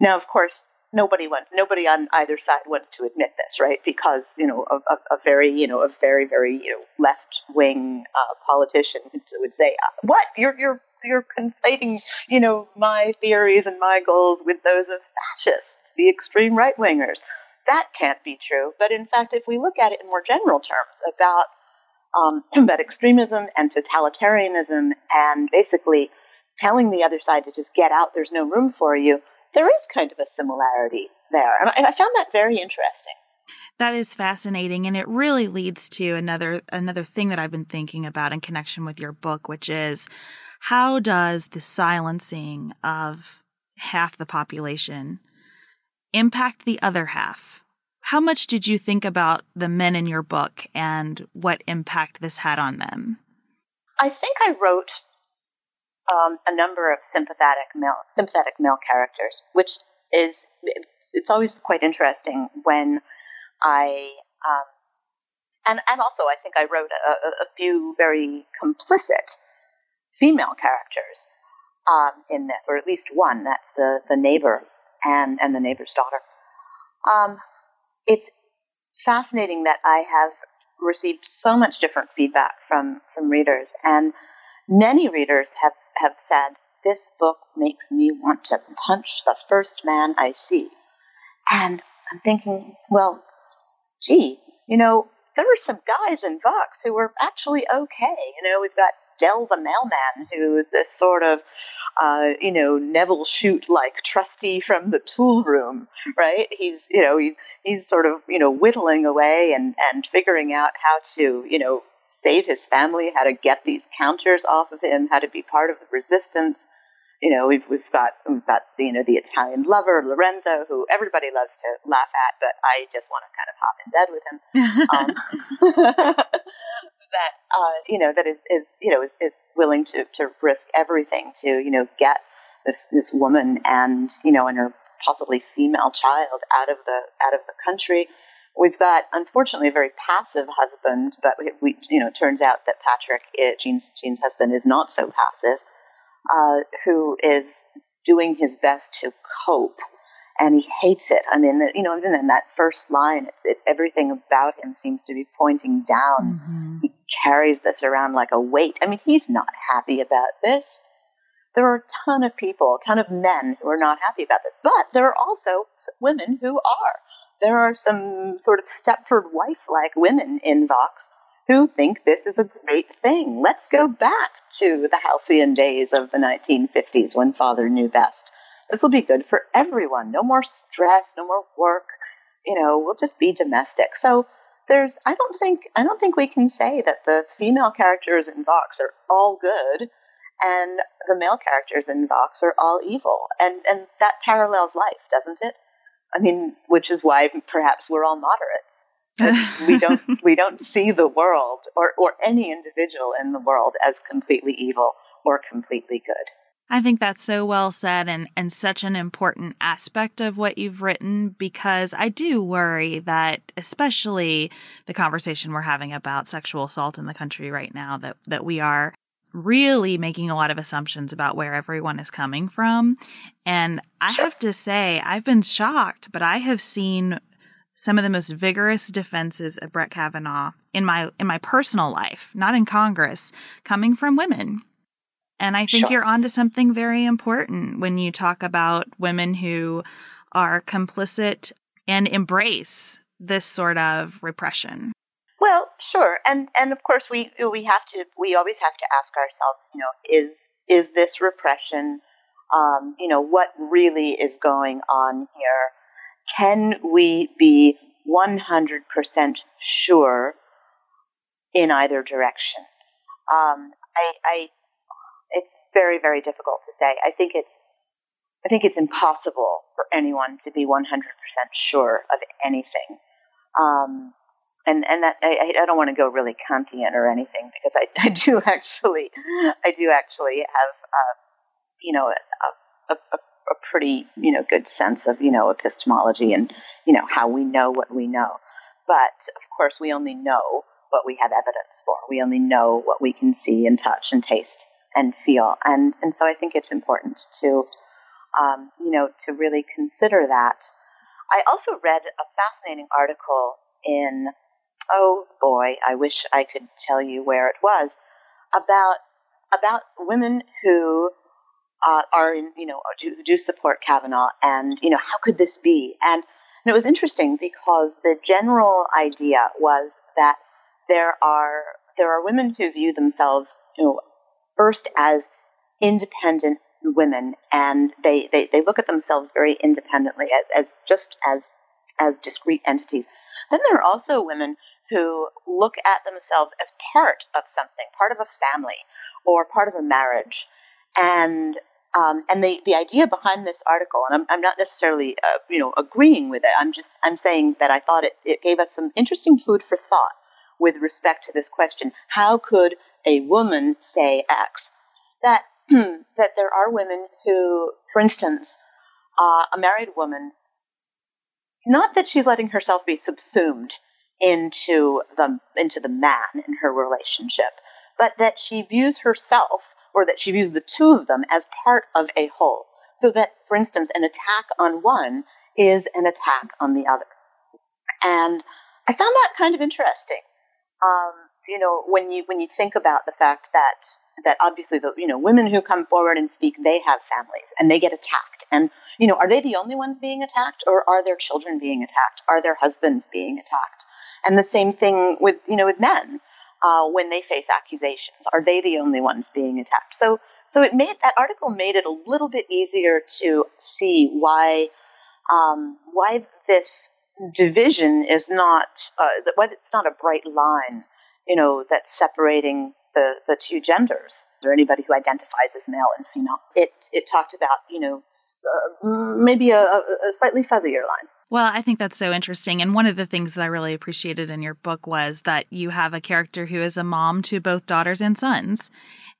Now, of course, nobody wants nobody on either side wants to admit this, right? Because you know a, a, a very you know a very very you know left wing uh, politician would say, uh, "What you're you're you're conflating you know my theories and my goals with those of fascists, the extreme right wingers." That can't be true. But in fact, if we look at it in more general terms about um, about extremism and totalitarianism and basically telling the other side to just get out, there's no room for you there is kind of a similarity there. And I, I found that very interesting. That is fascinating and it really leads to another another thing that I've been thinking about in connection with your book which is how does the silencing of half the population impact the other half? How much did you think about the men in your book and what impact this had on them? I think I wrote um, a number of sympathetic male sympathetic male characters, which is it's always quite interesting when I um, and and also I think I wrote a, a few very complicit female characters um, in this, or at least one. That's the the neighbor and and the neighbor's daughter. Um, it's fascinating that I have received so much different feedback from from readers and Many readers have, have said, This book makes me want to punch the first man I see. And I'm thinking, well, gee, you know, there were some guys in Vox who were actually okay. You know, we've got Dell the mailman, who's this sort of, uh, you know, Nevil Shute like trustee from the tool room, right? He's, you know, he, he's sort of, you know, whittling away and, and figuring out how to, you know, save his family, how to get these counters off of him, how to be part of the resistance. You know, we've we've got we've got you know the Italian lover Lorenzo, who everybody loves to laugh at, but I just want to kind of hop in bed with him. um, that uh, you know that is is you know is, is willing to to risk everything to you know get this this woman and you know and her possibly female child out of the out of the country We've got, unfortunately, a very passive husband, but we, we you know, it turns out that Patrick, it, Jean's, Jean's husband, is not so passive, uh, who is doing his best to cope, and he hates it. I mean, you know, even in that first line, it's, it's everything about him seems to be pointing down. Mm-hmm. He carries this around like a weight. I mean, he's not happy about this. There are a ton of people, a ton of men who are not happy about this, but there are also women who are there are some sort of Stepford wife like women in Vox who think this is a great thing. Let's go back to the halcyon days of the 1950s when father knew best. This will be good for everyone. No more stress, no more work. You know, we'll just be domestic. So there's I don't think I don't think we can say that the female characters in Vox are all good and the male characters in Vox are all evil. And and that parallels life, doesn't it? I mean, which is why perhaps we're all moderates. we don't we don't see the world or, or any individual in the world as completely evil or completely good. I think that's so well said and, and such an important aspect of what you've written because I do worry that especially the conversation we're having about sexual assault in the country right now that, that we are really making a lot of assumptions about where everyone is coming from. And I have to say, I've been shocked, but I have seen some of the most vigorous defenses of Brett Kavanaugh in my in my personal life, not in Congress, coming from women. And I think sure. you're onto something very important when you talk about women who are complicit and embrace this sort of repression. Well, sure, and and of course we we have to we always have to ask ourselves, you know, is is this repression, um, you know, what really is going on here? Can we be one hundred percent sure in either direction? Um, I, I it's very, very difficult to say. I think it's, I think it's impossible for anyone to be 100% sure of anything. Um, and and that I, I don't want to go really Kantian or anything because I, I do actually I do actually have uh, you know a, a, a, pretty you know good sense of you know epistemology and you know how we know what we know, but of course we only know what we have evidence for. We only know what we can see and touch and taste and feel. And, and so I think it's important to, um, you know, to really consider that. I also read a fascinating article in, oh boy, I wish I could tell you where it was, about, about women who uh, are in, you know, do, do support Kavanaugh and, you know, how could this be? And, and it was interesting because the general idea was that there are there are women who view themselves you know, first as independent women and they, they, they look at themselves very independently as, as just as as discrete entities. Then there are also women who look at themselves as part of something, part of a family or part of a marriage. And um, and the, the idea behind this article, and I'm, I'm not necessarily uh, you know agreeing with it. I'm just I'm saying that I thought it, it gave us some interesting food for thought with respect to this question. How could a woman say X? That that there are women who, for instance, uh, a married woman, not that she's letting herself be subsumed into the into the man in her relationship, but that she views herself or that she views the two of them as part of a whole. So that, for instance, an attack on one is an attack on the other. And I found that kind of interesting um, you know, when you when you think about the fact that that obviously the you know women who come forward and speak they have families and they get attacked and you know are they the only ones being attacked or are their children being attacked are their husbands being attacked and the same thing with you know with men uh, when they face accusations are they the only ones being attacked so so it made that article made it a little bit easier to see why um, why this division is not uh, whether it's not a bright line, you know, that's separating the, the two genders or anybody who identifies as male and female. It it talked about you know uh, maybe a, a slightly fuzzier line. Well, I think that's so interesting. And one of the things that I really appreciated in your book was that you have a character who is a mom to both daughters and sons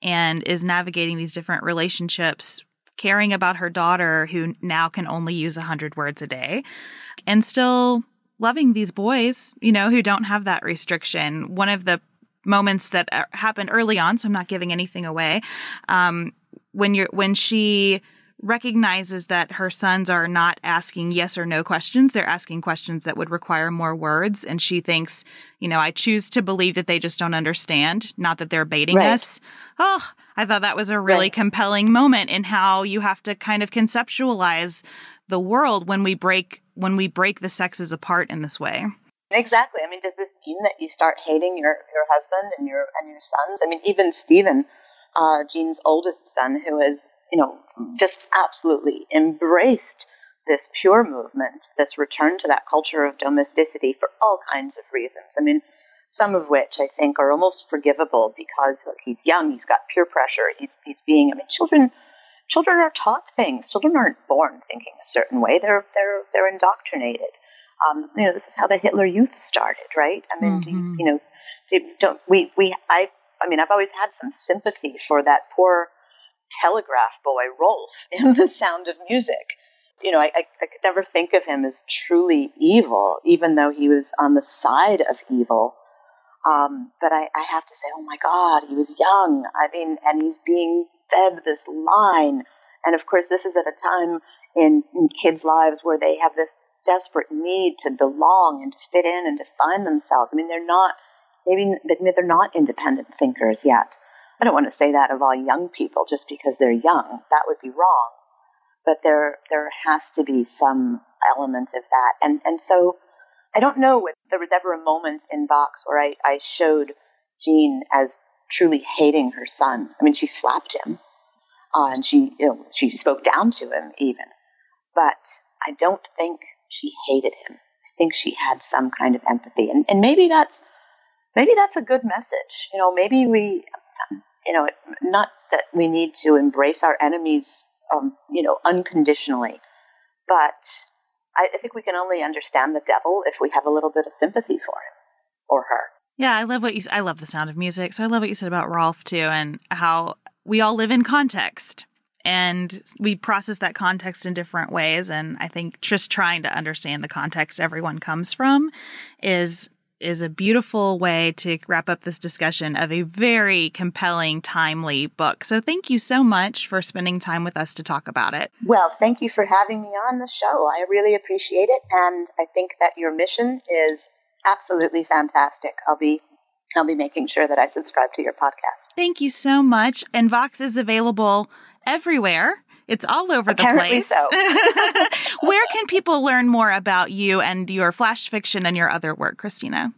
and is navigating these different relationships caring about her daughter who now can only use 100 words a day and still loving these boys, you know, who don't have that restriction. One of the moments that uh, happened early on, so I'm not giving anything away, um, when you're when she recognizes that her sons are not asking yes or no questions. They're asking questions that would require more words. And she thinks, you know, I choose to believe that they just don't understand, not that they're baiting right. us. Oh, I thought that was a really right. compelling moment in how you have to kind of conceptualize the world when we break when we break the sexes apart in this way. Exactly. I mean, does this mean that you start hating your, your husband and your and your sons? I mean, even Stephen uh, Jean's oldest son, who has, you know, just absolutely embraced this pure movement, this return to that culture of domesticity for all kinds of reasons. I mean, some of which I think are almost forgivable because look, he's young, he's got peer pressure, he's he's being. I mean, children children are taught things. Children aren't born thinking a certain way. They're they're they're indoctrinated. Um, you know, this is how the Hitler Youth started, right? I mean, mm-hmm. you know, don't we we I I mean, I've always had some sympathy for that poor telegraph boy Rolf in The Sound of Music. You know, I, I, I could never think of him as truly evil, even though he was on the side of evil. Um, but I, I have to say, oh my God, he was young. I mean, and he's being fed this line. And of course, this is at a time in, in kids' lives where they have this desperate need to belong and to fit in and to find themselves. I mean, they're not, maybe they're not independent thinkers yet. I don't want to say that of all young people just because they're young. That would be wrong. But there, there has to be some element of that. And, and so I don't know if there was ever a moment in Vox where I, I showed Jean as truly hating her son. I mean, she slapped him, uh, and she, you know, she spoke down to him even. But I don't think she hated him. I think she had some kind of empathy, and, and maybe that's maybe that's a good message. You know, maybe we you know, not that we need to embrace our enemies, um, you know, unconditionally, but I, I think we can only understand the devil if we have a little bit of sympathy for him or her. Yeah, I love what you. I love the sound of music, so I love what you said about Rolf too, and how we all live in context and we process that context in different ways. And I think just trying to understand the context everyone comes from is is a beautiful way to wrap up this discussion of a very compelling, timely book. So thank you so much for spending time with us to talk about it. Well, thank you for having me on the show. I really appreciate it. And I think that your mission is absolutely fantastic. I'll be I'll be making sure that I subscribe to your podcast. Thank you so much. And Vox is available everywhere. It's all over Apparently the place. So. Where can people learn more about you and your flash fiction and your other work, Christina?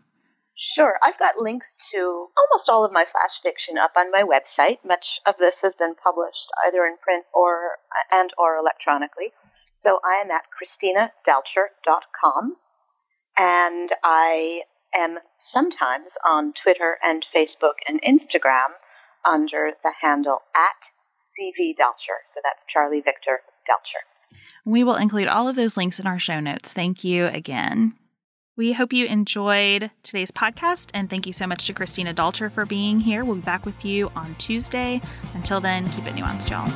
Sure. I've got links to almost all of my flash fiction up on my website. Much of this has been published either in print or and or electronically. So I am at christinadalcher.com and I am sometimes on Twitter and Facebook and Instagram under the handle at CV Dalcher. So that's Charlie Victor Dalcher. We will include all of those links in our show notes. Thank you again. We hope you enjoyed today's podcast, and thank you so much to Christina Dalcher for being here. We'll be back with you on Tuesday. Until then, keep it nuanced, y'all.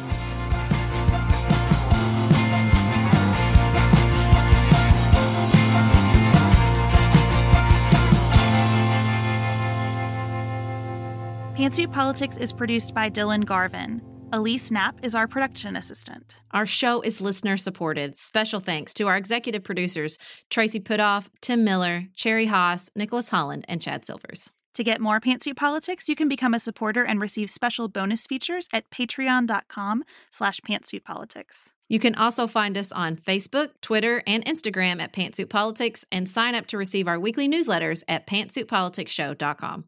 Pantsuit Politics is produced by Dylan Garvin. Elise Knapp is our production assistant. Our show is listener supported. Special thanks to our executive producers, Tracy Putoff, Tim Miller, Cherry Haas, Nicholas Holland, and Chad Silvers. To get more Pantsuit Politics, you can become a supporter and receive special bonus features at patreon.com slash pantsuitpolitics. You can also find us on Facebook, Twitter, and Instagram at Pantsuit Politics and sign up to receive our weekly newsletters at pantsuitpoliticsshow.com.